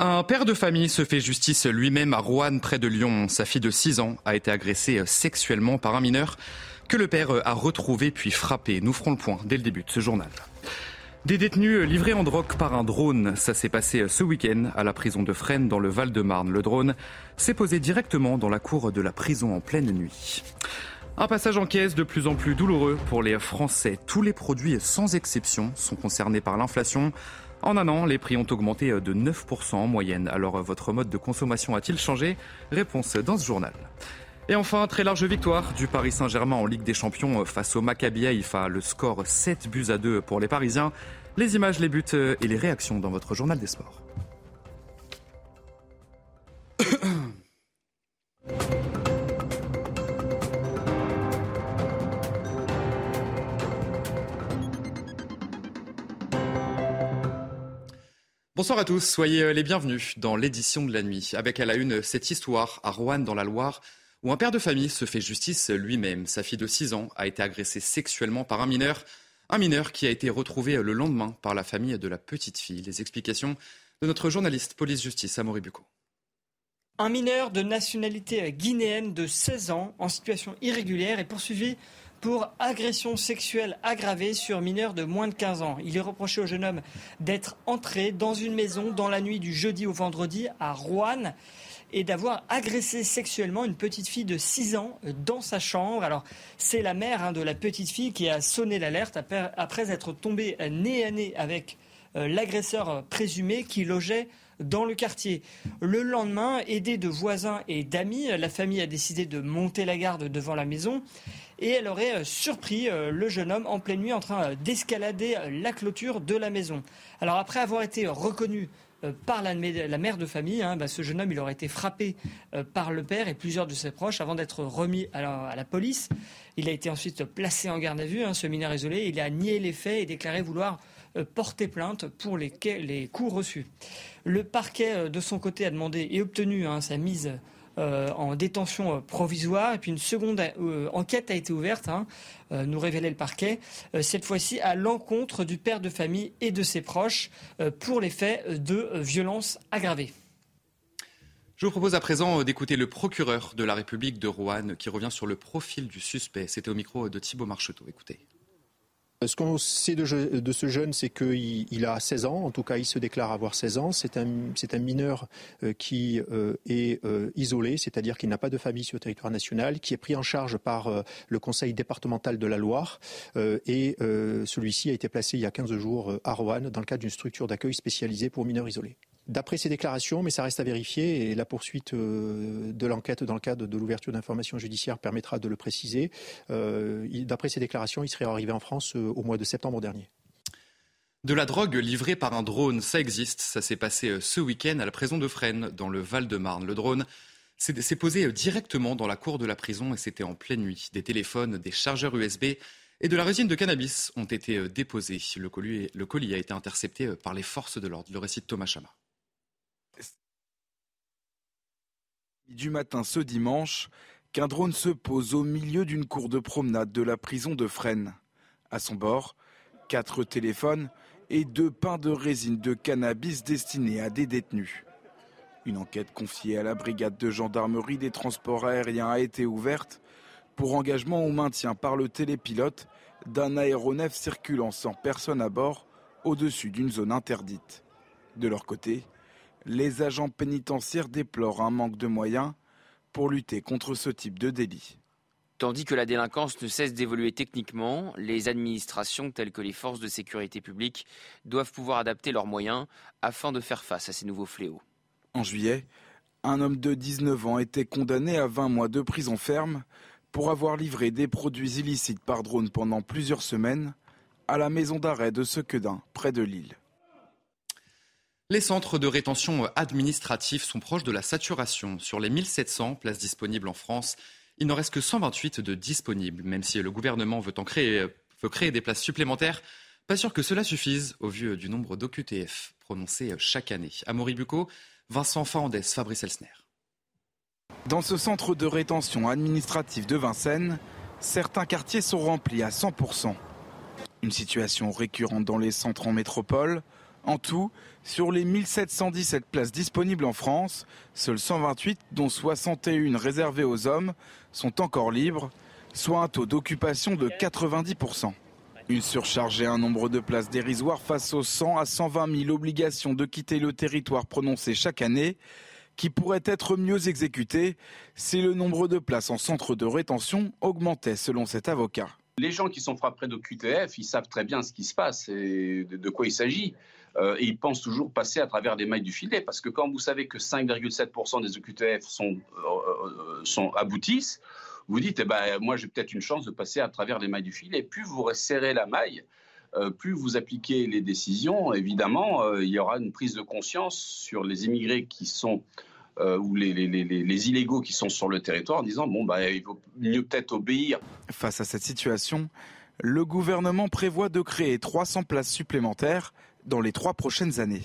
Un père de famille se fait justice lui-même à Rouen, près de Lyon. Sa fille de 6 ans a été agressée sexuellement par un mineur que le père a retrouvé puis frappé. Nous ferons le point dès le début de ce journal. Des détenus livrés en drogue par un drone, ça s'est passé ce week-end à la prison de Fresnes dans le Val-de-Marne. Le drone s'est posé directement dans la cour de la prison en pleine nuit. Un passage en caisse de plus en plus douloureux pour les Français. Tous les produits, sans exception, sont concernés par l'inflation. En un an, les prix ont augmenté de 9% en moyenne. Alors votre mode de consommation a-t-il changé? Réponse dans ce journal. Et enfin, très large victoire du Paris Saint-Germain en Ligue des Champions face au Maccabi Haïfa. Le score 7 buts à 2 pour les Parisiens. Les images, les buts et les réactions dans votre journal des sports. Bonsoir à tous, soyez les bienvenus dans l'édition de la nuit. Avec à la une cette histoire à Rouen dans la Loire où un père de famille se fait justice lui-même. Sa fille de 6 ans a été agressée sexuellement par un mineur, un mineur qui a été retrouvé le lendemain par la famille de la petite fille. Les explications de notre journaliste police-justice, Amaury Bucco. Un mineur de nationalité guinéenne de 16 ans en situation irrégulière est poursuivi pour agression sexuelle aggravée sur mineur de moins de 15 ans. Il est reproché au jeune homme d'être entré dans une maison dans la nuit du jeudi au vendredi à Rouen et d'avoir agressé sexuellement une petite fille de 6 ans dans sa chambre. Alors, c'est la mère hein, de la petite fille qui a sonné l'alerte après être tombée nez à nez avec euh, l'agresseur présumé qui logeait dans le quartier. Le lendemain, aidée de voisins et d'amis, la famille a décidé de monter la garde devant la maison et elle aurait euh, surpris euh, le jeune homme en pleine nuit en train d'escalader la clôture de la maison. Alors après avoir été reconnu euh, par la, mère de famille. Hein, bah, ce jeune homme, il aurait été frappé euh, par le père et plusieurs de ses proches avant d'être remis à la, police. Il a été ensuite placé en garde à vue, hein, ce mineur isolé. Il a nié les faits et déclaré vouloir euh, porter plainte pour les, coups reçus. Le parquet, de son côté, a demandé et obtenu hein, sa mise euh, en détention euh, provisoire. Et puis une seconde euh, enquête a été ouverte, hein, nous révélait le parquet, cette fois-ci à l'encontre du père de famille et de ses proches pour les faits de violence aggravée. Je vous propose à présent d'écouter le procureur de la République de Rouen qui revient sur le profil du suspect. C'était au micro de Thibault Marcheteau. Écoutez. Ce qu'on sait de, ce jeune, c'est qu'il a 16 ans, en tout cas il se déclare avoir 16 ans. C'est un, mineur euh, qui euh, est euh, isolé, c'est-à-dire qu'il n'a pas de famille sur le territoire national, qui est pris en charge par le conseil départemental de la Loire. et celui-ci a été placé il y a 15 jours à Roanne dans le cadre d'une structure d'accueil spécialisée pour mineurs isolés. D'après ces déclarations, mais ça reste à vérifier, et la poursuite euh, de l'enquête dans le cadre de l'ouverture d'informations judiciaires permettra de le préciser. Euh, d'après ces déclarations, il serait arrivé en France euh, au mois de septembre dernier. De la drogue livrée par un drone, ça existe. Ça s'est passé ce week-end à la prison de Fresnes, dans le Val-de-Marne. Le drone s'est posé directement dans la cour de la prison et c'était en pleine nuit. Des téléphones, des chargeurs USB et de la résine de cannabis ont été déposés. Le colis, le colis a été intercepté par les forces de l'ordre. Le récit de Thomas Chama. Du matin ce dimanche qu'un drone se pose au milieu d'une cour de promenade de la prison de Fresnes. À son bord, quatre téléphones et deux pains de résine de cannabis destinés à des détenus. Une enquête confiée à la brigade de gendarmerie des transports aériens a été ouverte pour engagement au maintien par le télépilote d'un aéronef circulant sans personne à bord au-dessus d'une zone interdite. De leur côté, les agents pénitentiaires déplorent un manque de moyens pour lutter contre ce type de délit. Tandis que la délinquance ne cesse d'évoluer techniquement, les administrations telles que les forces de sécurité publique doivent pouvoir adapter leurs moyens afin de faire face à ces nouveaux fléaux. En juillet, un homme de 19 ans était condamné à 20 mois de prison ferme pour avoir livré des produits illicites par drone pendant plusieurs semaines à la maison d'arrêt de Sequedin, près de Lille. Les centres de rétention administratifs sont proches de la saturation. Sur les 1700 places disponibles en France, il n'en reste que 128 de disponibles, même si le gouvernement veut, en créer, des places supplémentaires. Pas sûr que cela suffise au vu du nombre d'OQTF prononcés chaque année. Amaury Bucco, Vincent Fernandez, Fabrice Elsner. Dans ce centre de rétention administrative de Vincennes, certains quartiers sont remplis à 100%. Une situation récurrente dans les centres en métropole. En tout, sur les 1717 places disponibles en France, seules 128, dont 61 réservées aux hommes, sont encore libres, soit un taux d'occupation de 90%. Une surcharge et un nombre de places dérisoires face aux 100 à 120 000 obligations de quitter le territoire prononcées chaque année, qui pourraient être mieux exécutées si le nombre de places en centre de rétention augmentait selon cet avocat. Les gens qui sont frappés de QTF, ils savent très bien ce qui se passe et de quoi il s'agit. Euh, et ils pensent toujours passer à travers les mailles du filet. Parce que quand vous savez que 5,7% des OQTF sont, euh, euh, sont, aboutissent, vous dites, eh ben, moi j'ai peut-être une chance de passer à travers les mailles du filet. Plus vous resserrez la maille, plus vous appliquez les décisions, évidemment, il y aura une prise de conscience sur les immigrés qui sont ou les, les, les, les, illégaux qui sont sur le territoire en disant bon bah il vaut mieux peut-être obéir. Face à cette situation, le gouvernement prévoit de créer 300 places supplémentaires dans les trois prochaines années.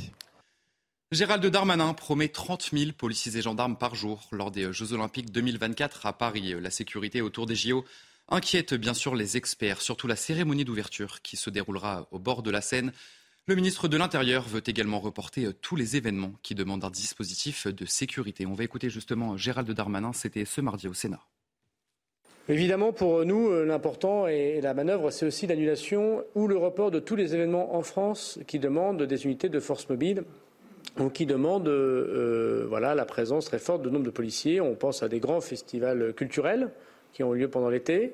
Gérald Darmanin promet 30 000 policiers et gendarmes par jour lors des Jeux Olympiques 2024 à Paris. La sécurité autour des JO inquiète bien sûr les experts, surtout la cérémonie d'ouverture qui se déroulera au bord de la Seine. Le ministre de l'Intérieur veut également reporter tous les événements qui demandent un dispositif de sécurité. On va écouter justement Gérald Darmanin, c'était ce mardi au Sénat. Évidemment, pour nous, euh, l'important et la manœuvre, c'est aussi l'annulation ou le report de tous les événements en France qui demandent des unités de force mobile ou qui demandent euh, voilà, la présence très forte de nombre de policiers. On pense à des grands festivals culturels qui ont lieu pendant l'été.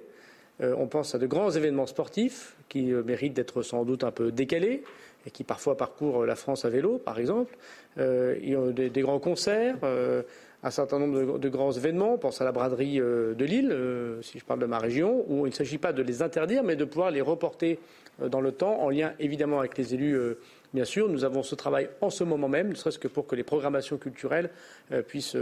Euh, on pense à de grands événements sportifs qui méritent d'être sans doute un peu décalés et qui parfois parcourent la France à vélo, par exemple. il y a des, des grands concerts un certain nombre de, grands événements. On pense à la braderie euh, de Lille, euh, si je parle de ma région, où il ne s'agit pas de les interdire, mais de pouvoir les reporter euh, dans le temps, en lien évidemment avec les élus. Bien sûr, nous avons ce travail en ce moment même, ne serait-ce que pour que les programmations culturelles puissent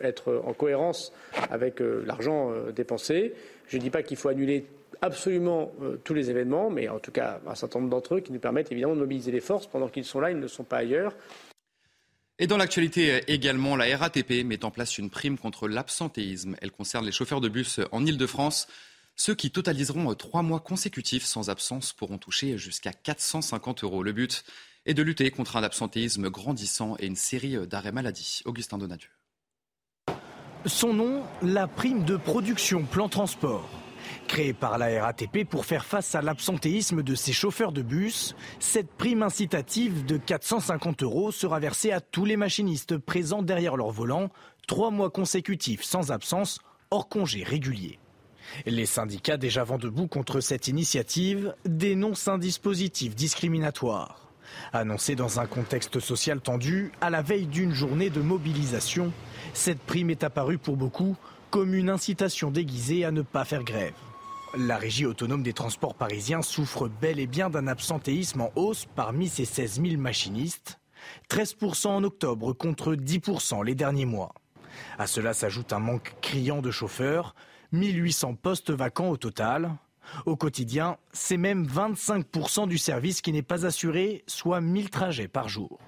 être en cohérence avec l'argent dépensé. Je ne dis pas qu'il faut annuler absolument tous les événements, mais en tout cas un certain nombre d'entre eux qui nous permettent évidemment de mobiliser les forces pendant qu'ils sont là, ils ne sont pas ailleurs. Et dans l'actualité également, la RATP met en place une prime contre l'absentéisme. Elle concerne les chauffeurs de bus en Ile-de-France. Ceux qui totaliseront trois mois consécutifs sans absence pourront toucher jusqu'à 450 euros. Le but est de lutter contre un absentéisme grandissant et une série d'arrêts maladie. Augustin Donadieu. Son nom, la prime de production plan transport. Créée par la RATP pour faire face à l'absentéisme de ses chauffeurs de bus, cette prime incitative de 450 euros sera versée à tous les machinistes présents derrière leur volant, trois mois consécutifs sans absence, hors congé régulier. Les syndicats déjà vent debout contre cette initiative dénoncent un dispositif discriminatoire. Annoncé dans un contexte social tendu, à la veille d'une journée de mobilisation, cette prime est apparue pour beaucoup comme une incitation déguisée à ne pas faire grève. La régie autonome des transports parisiens souffre bel et bien d'un absentéisme en hausse parmi ses 16 000 machinistes, 13% en octobre contre 10% les derniers mois. À cela s'ajoute un manque criant de chauffeurs, 1800 postes vacants au total. Au quotidien, c'est même 25% du service qui n'est pas assuré, soit 1000 trajets par jour.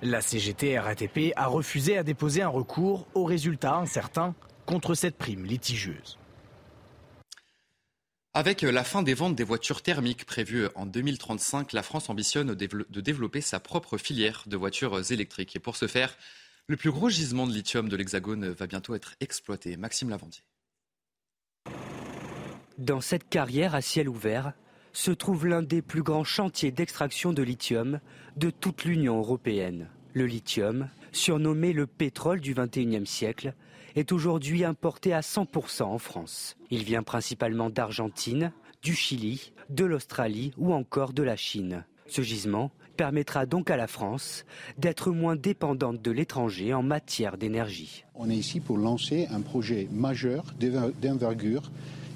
La CGT RATP a refusé à déposer un recours au résultat incertain contre cette prime litigieuse. Avec la fin des ventes des voitures thermiques prévues en 2035, la France ambitionne de développer sa propre filière de voitures électriques. Et pour ce faire, le plus gros gisement de lithium de l'Hexagone va bientôt être exploité. Maxime Lavandier. Dans cette carrière à ciel ouvert se trouve l'un des plus grands chantiers d'extraction de lithium de toute l'Union européenne. Le lithium, surnommé le pétrole du XXIe siècle, est aujourd'hui importé à 100% en France. Il vient principalement d'Argentine, du Chili, de l'Australie ou encore de la Chine. Ce gisement permettra donc à la France d'être moins dépendante de l'étranger en matière d'énergie. On est ici pour lancer un projet majeur d'envergure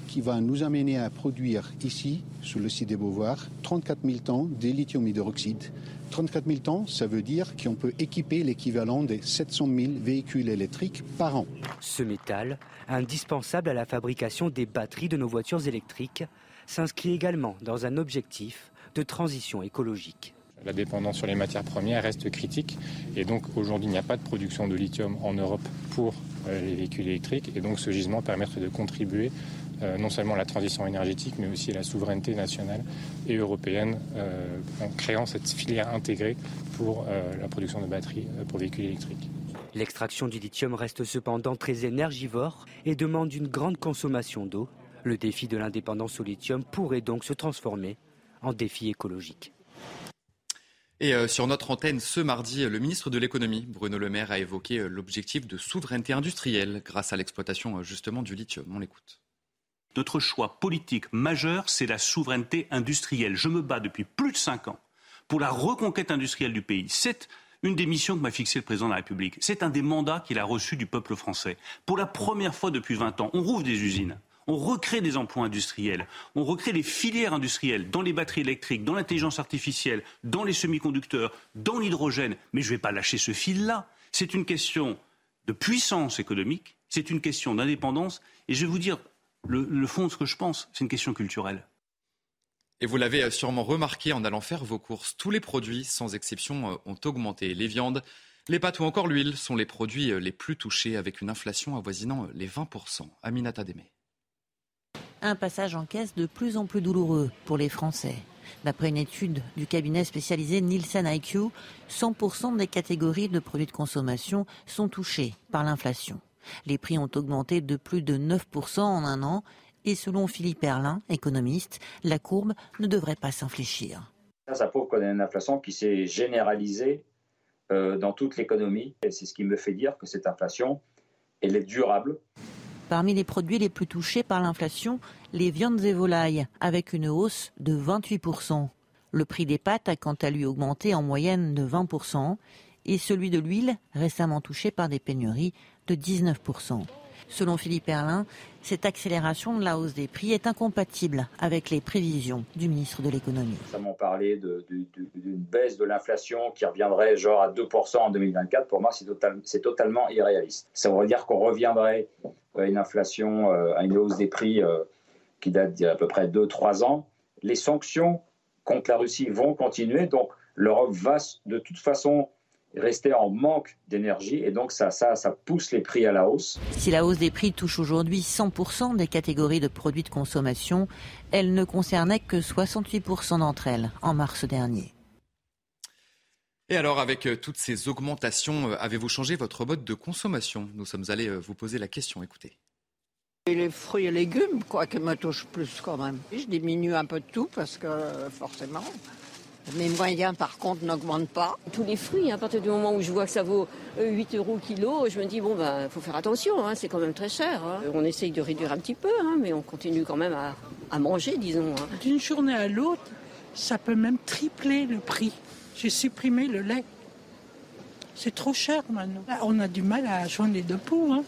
qui va nous amener à produire ici, sur le site des Beauvoirs, 34 000 tonnes de lithium hydroxyde 34 000 tonnes, ça veut dire qu'on peut équiper l'équivalent des 700 000 véhicules électriques par an. Ce métal, indispensable à la fabrication des batteries de nos voitures électriques, s'inscrit également dans un objectif de transition écologique. La dépendance sur les matières premières reste critique et donc aujourd'hui il n'y a pas de production de lithium en Europe pour euh, les véhicules électriques et donc ce gisement permettrait de contribuer euh, non seulement la transition énergétique mais aussi la souveraineté nationale et européenne euh, en créant cette filière intégrée pour la production de batteries pour véhicules électriques. L'extraction du lithium reste cependant très énergivore et demande une grande consommation d'eau. Le défi de l'indépendance au lithium pourrait donc se transformer en défi écologique. Et euh, sur notre antenne ce mardi, le ministre de l'économie, Bruno Le Maire, a évoqué euh, l'objectif de souveraineté industrielle grâce à l'exploitation euh, justement du lithium. On l'écoute. Notre choix politique majeur, c'est la souveraineté industrielle. Je me bats depuis plus de cinq ans pour la reconquête industrielle du pays. C'est une des missions que m'a fixé le président de la République. C'est un des mandats qu'il a reçus du peuple français. Pour la première fois depuis 20 ans, on rouvre des usines on recrée des emplois industriels, on recrée des filières industrielles dans les batteries électriques, dans l'intelligence artificielle, dans les semi-conducteurs, dans l'hydrogène. Mais je ne vais pas lâcher ce fil-là. C'est une question de puissance économique, c'est une question d'indépendance, et je vais vous dire le, le fond de ce que je pense, c'est une question culturelle. Et vous l'avez sûrement remarqué en allant faire vos courses, tous les produits, sans exception, euh, ont augmenté. Les viandes, les pâtes ou encore l'huile sont les produits euh, les plus touchés avec une inflation avoisinant les 20%. Aminata Demey. Un passage en caisse de plus en plus douloureux pour les Français. D'après une étude du cabinet spécialisé Nielsen IQ, 100% des catégories de produits de consommation sont touchées par l'inflation. Les prix ont augmenté de plus de 9% en un an et selon Philippe Erlin, économiste, la courbe ne devrait pas s'infléchir. Ça prouve qu'on a une inflation qui s'est généralisée euh, dans toute l'économie. Et c'est ce qui me fait dire que cette inflation, elle est durable. Parmi les produits les plus touchés par l'inflation, les viandes et volailles, avec une hausse de 28%. Le prix des pâtes a quant à lui augmenté en moyenne de 20% et celui de l'huile, récemment touché par des pénuries, de 19%. Selon Philippe Erlin, cette accélération de la hausse des prix est incompatible avec les prévisions du ministre de l'économie. M'en parlait d'une baisse de l'inflation qui reviendrait genre à 2% en 2024. Pour moi, c'est totalement irréaliste. Ça veut dire qu'on reviendrait à une inflation, euh, à une hausse des prix euh, qui date d'il peu près 2-3 ans. Les sanctions contre la Russie vont continuer, donc l'Europe va de toute façon rester en manque d'énergie et donc ça, ça, ça pousse les prix à la hausse. Si la hausse des prix touche aujourd'hui 100% des catégories de produits de consommation, elle ne concernait que 68% d'entre elles en mars dernier. Et alors, avec euh, toutes ces augmentations, euh, avez-vous changé votre mode de consommation? Nous sommes allés euh, vous poser la question. Écoutez. les fruits et légumes, quoi, qui me touchent plus quand même. Je diminue un peu de tout parce que forcément, mes moyens, par contre, n'augmentent pas. Tous les fruits, à partir du moment où je vois que ça vaut 8 euros kilo, je me dis, bon, ben, faut faire attention, hein, c'est quand même très cher. Hein. On essaye de réduire un petit peu, hein, mais on continue quand même à, à manger, disons. D'une journée à l'autre, ça peut même tripler le prix. J'ai supprimé le lait. C'est trop cher maintenant. On a du mal à joindre les deux poux.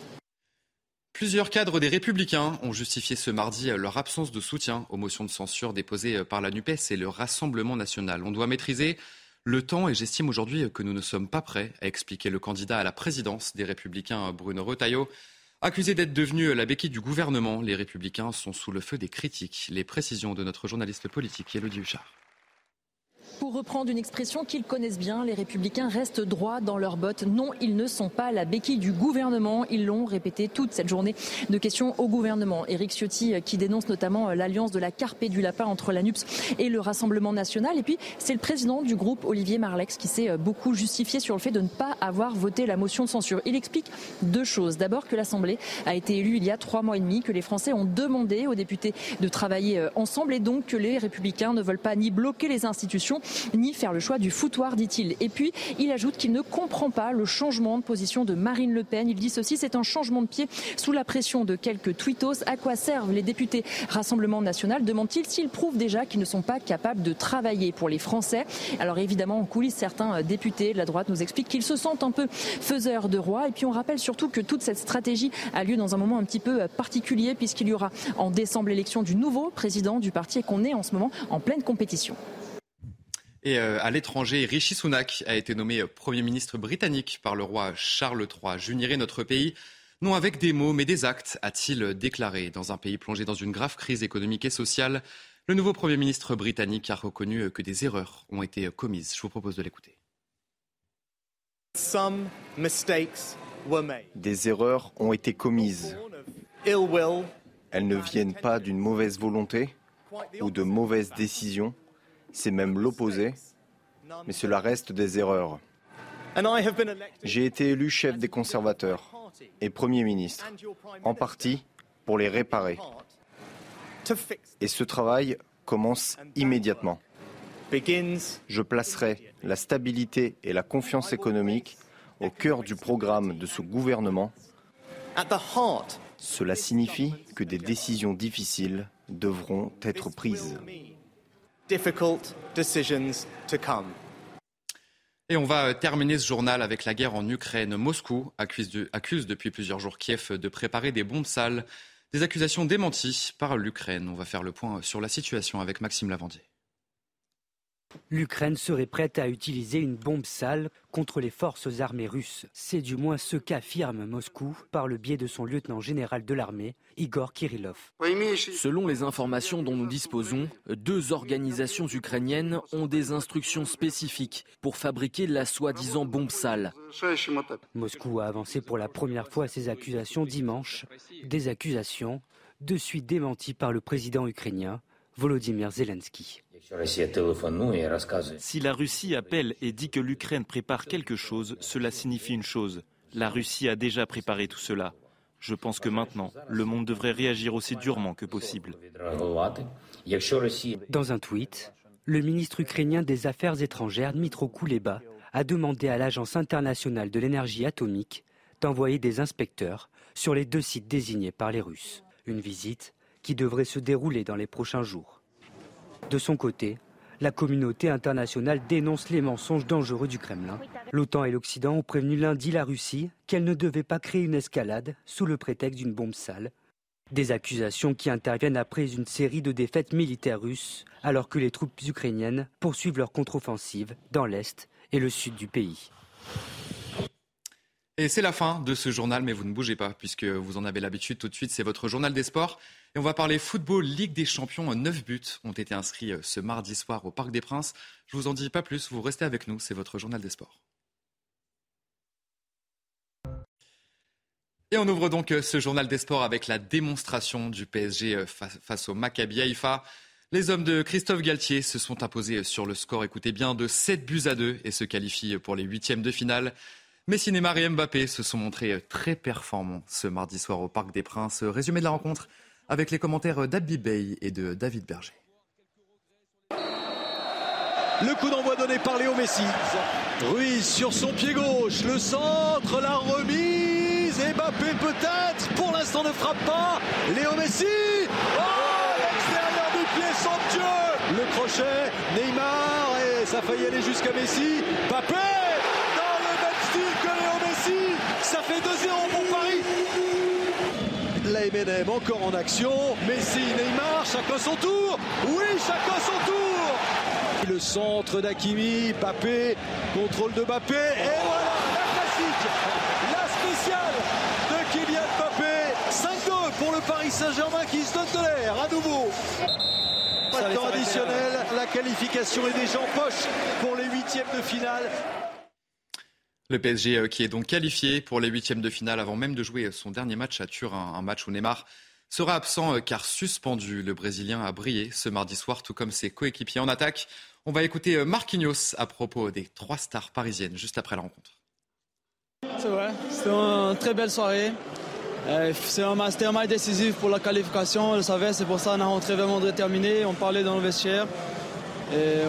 Plusieurs cadres des Républicains ont justifié ce mardi leur absence de soutien aux motions de censure déposées par la NUPES et le Rassemblement national. On doit maîtriser le temps et j'estime aujourd'hui que nous ne sommes pas prêts, à expliquer le candidat à la présidence des Républicains, Bruno Retailleau. Accusé d'être devenu la béquille du gouvernement, les Républicains sont sous le feu des critiques. Les précisions de notre journaliste politique, Elodie Huchard. Pour reprendre une expression qu'ils connaissent bien, les républicains restent droits dans leurs bottes. Non, ils ne sont pas la béquille du gouvernement. Ils l'ont répété toute cette journée de questions au gouvernement. Éric Ciotti qui dénonce notamment l'alliance de la carpe et du lapin entre la NUPS et le Rassemblement national. Et puis, c'est le président du groupe, Olivier Marlex, qui s'est beaucoup justifié sur le fait de ne pas avoir voté la motion de censure. Il explique deux choses. D'abord que l'Assemblée a été élue il y a trois mois et demi, que les Français ont demandé aux députés de travailler ensemble et donc que les républicains ne veulent pas ni bloquer les institutions ni faire le choix du foutoir, dit-il. Et puis, il ajoute qu'il ne comprend pas le changement de position de Marine Le Pen. Il dit ceci, c'est un changement de pied sous la pression de quelques tweetos. À quoi servent les députés Rassemblement National demande-t-il s'ils prouvent déjà qu'ils ne sont pas capables de travailler pour les Français? Alors évidemment, en coulisses, certains députés de la droite nous expliquent qu'ils se sentent un peu faiseurs de roi. Et puis on rappelle surtout que toute cette stratégie a lieu dans un moment un petit peu particulier puisqu'il y aura en décembre l'élection du nouveau président du parti et qu'on est en ce moment en pleine compétition. Et euh, à l'étranger, Rishi Sunak a été nommé Premier ministre britannique par le roi Charles III. J'unirai notre pays, non avec des mots, mais des actes, a-t-il déclaré. Dans un pays plongé dans une grave crise économique et sociale, le nouveau Premier ministre britannique a reconnu que des erreurs ont été commises. Je vous propose de l'écouter. Des erreurs ont été commises. Elles ne viennent pas d'une mauvaise volonté ou de mauvaises décisions, c'est même l'opposé, mais cela reste des erreurs. J'ai été élu chef des conservateurs et Premier ministre, en partie pour les réparer. Et ce travail commence immédiatement. Je placerai la stabilité et la confiance économique au cœur du programme de ce gouvernement. Cela signifie que des décisions difficiles devront être prises. Et on va terminer ce journal avec la guerre en Ukraine. Moscou accuse, accuse, depuis plusieurs jours Kiev de préparer des bombes sales, des accusations démenties par l'Ukraine. On va faire le point sur la situation avec Maxime Lavandier. L'Ukraine serait prête à utiliser une bombe sale contre les forces armées russes. C'est du moins ce qu'affirme Moscou par le biais de son lieutenant général de l'armée, Igor Kirillov. Selon les informations dont nous disposons, deux organisations ukrainiennes ont des instructions spécifiques pour fabriquer la soi-disant bombe sale. Moscou a avancé pour la première fois ces accusations dimanche, des accusations de suite démenties par le président ukrainien Volodymyr Zelensky. Si la Russie appelle et dit que l'Ukraine prépare quelque chose, cela signifie une chose. La Russie a déjà préparé tout cela. Je pense que maintenant, le monde devrait réagir aussi durement que possible. Dans un tweet, le ministre ukrainien des Affaires étrangères, Dmitro Kuleba, a demandé à l'Agence internationale de l'énergie atomique d'envoyer des inspecteurs sur les deux sites désignés par les Russes. Une visite qui devrait se dérouler dans les prochains jours. De son côté, la communauté internationale dénonce les mensonges dangereux du Kremlin. L'OTAN et l'Occident ont prévenu lundi la Russie qu'elle ne devait pas créer une escalade sous le prétexte d'une bombe sale. Des accusations qui interviennent après une série de défaites militaires russes, alors que les troupes ukrainiennes poursuivent leur contre-offensive dans l'est et le sud du pays. Et c'est la fin de ce journal, mais vous ne bougez pas, puisque vous en avez l'habitude tout de suite, c'est votre journal des sports. Et on va parler football, Ligue des Champions. Neuf buts ont été inscrits euh, ce mardi soir au Parc des Princes. Je vous en dis pas plus, vous restez avec nous, c'est votre journal des sports. Et on ouvre donc euh, ce journal des sports avec la démonstration du PSG euh, face au Maccabi Haïfa. Les hommes de Christophe Galtier se sont imposés sur le score, écoutez bien, de 7 buts à 2 et se qualifient pour les huitièmes de finale. Messi, Neymar et Mbappé se sont montrés très performants ce mardi soir au Parc des Princes. Résumé de la rencontre avec les commentaires d'Abby Bey et de David Berger. Le coup d'envoi donné par Léo Messi. Ruiz sur son pied gauche, le centre, la remise. Mbappé peut-être, pour l'instant ne frappe pas. Léo Messi. Oh, l'extérieur du pied somptueux. Le crochet, Neymar, et ça failli aller jusqu'à Messi. Mbappé ça fait 2-0 pour Paris. Encore en action. Messi, Neymar, chacun son tour. Oui, chacun son tour. Le centre d'Akimi, Papé, contrôle de Mbappé. Et voilà, la classique, la spéciale de Kylian Mbappé. 5-2 pour le Paris Saint-Germain qui se donne de l'air à nouveau. Temps additionnel, la qualification est déjà en poche pour les huitièmes de finale. Le PSG euh, qui est donc qualifié pour les huitièmes de finale avant même de jouer son dernier match à Turin, un match où Neymar sera absent euh, car suspendu. Le Brésilien a brillé ce mardi soir, tout comme ses coéquipiers en attaque. On va écouter euh, Marquinhos à propos des trois stars parisiennes juste après la rencontre. C'est vrai, c'était une très belle soirée. C'était un, match décisif pour la qualification, on le savait, c'est pour ça qu'on a rentré vraiment déterminé. On parlait dans le vestiaire.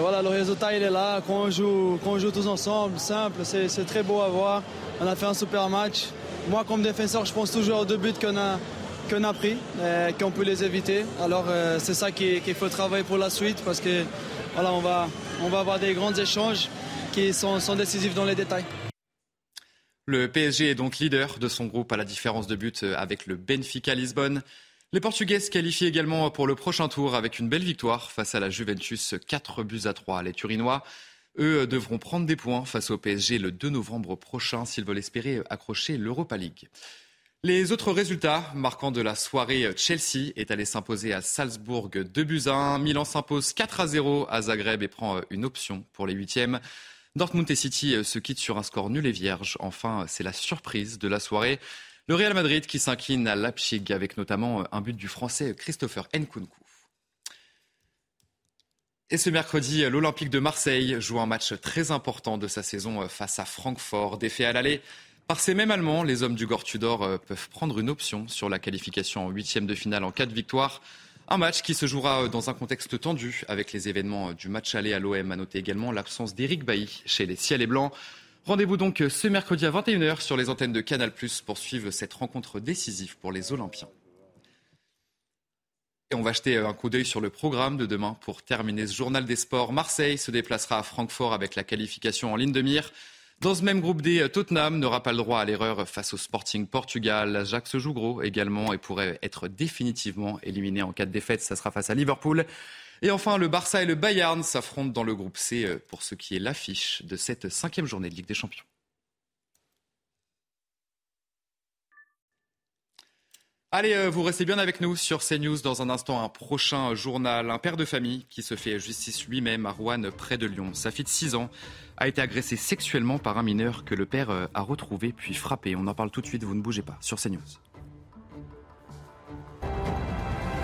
Voilà, le résultat il est là. Quand joue, joue tous ensemble, simple, c'est très beau à voir. On a fait un super match. Moi, comme défenseur, je pense toujours aux deux buts qu'on a, qu'on a pris, qu'on peut les éviter. Alors euh, c'est ça qu'il faut travailler pour la suite parce que voilà, on va, on va avoir des grands échanges qui sont, sont décisifs dans les détails. Le PSG est donc leader de son groupe à la différence de but avec le Benfica Lisbonne. Les Portugais se qualifient également pour le prochain tour avec une belle victoire face à la Juventus 4 buts à 3. Les Turinois, eux, devront prendre des points face au PSG le 2 novembre prochain s'ils veulent espérer accrocher l'Europa League. Les autres résultats marquants de la soirée, Chelsea est allé s'imposer à Salzbourg 2 buts à 1. Milan s'impose 4 à 0 à Zagreb et prend une option pour les huitièmes. Dortmund et City se quittent sur un score nul et vierge. Enfin, c'est la surprise de la soirée. Le Real Madrid qui s'incline à Leipzig avec notamment un but du français Christopher Nkunku. Et ce mercredi, l'Olympique de Marseille joue un match très important de sa saison face à Francfort. Défait à l'aller par ces mêmes Allemands, les hommes du Gord Tudor peuvent prendre une option sur la qualification en huitième de finale en cas de victoire. Un match qui se jouera dans un contexte tendu avec les événements du match aller à l'OM. À noter également l'absence d'Éric Bailly chez les Ciels et Blancs. Rendez-vous donc ce mercredi à 21h sur les antennes de Canal pour suivre cette rencontre décisive pour les Olympiens. Et on va jeter un coup d'œil sur le programme de demain pour terminer ce journal des sports. Marseille se déplacera à Francfort avec la qualification en ligne de mire. Dans ce même groupe D, Tottenham n'aura pas le droit à l'erreur face au Sporting Portugal. Jacques se joue gros également et pourrait être définitivement éliminé en cas de défaite. Ça sera face à Liverpool. Et enfin, le Barça et le Bayern s'affrontent dans le groupe C pour ce qui est l'affiche de cette cinquième journée de Ligue des Champions. Allez, vous restez bien avec nous sur CNews. Dans un instant, un prochain journal. Un père de famille qui se fait justice lui-même à Rouen, près de Lyon. Sa fille de 6 ans a été agressée sexuellement par un mineur que le père a retrouvé puis frappé. On en parle tout de suite, vous ne bougez pas, sur CNews.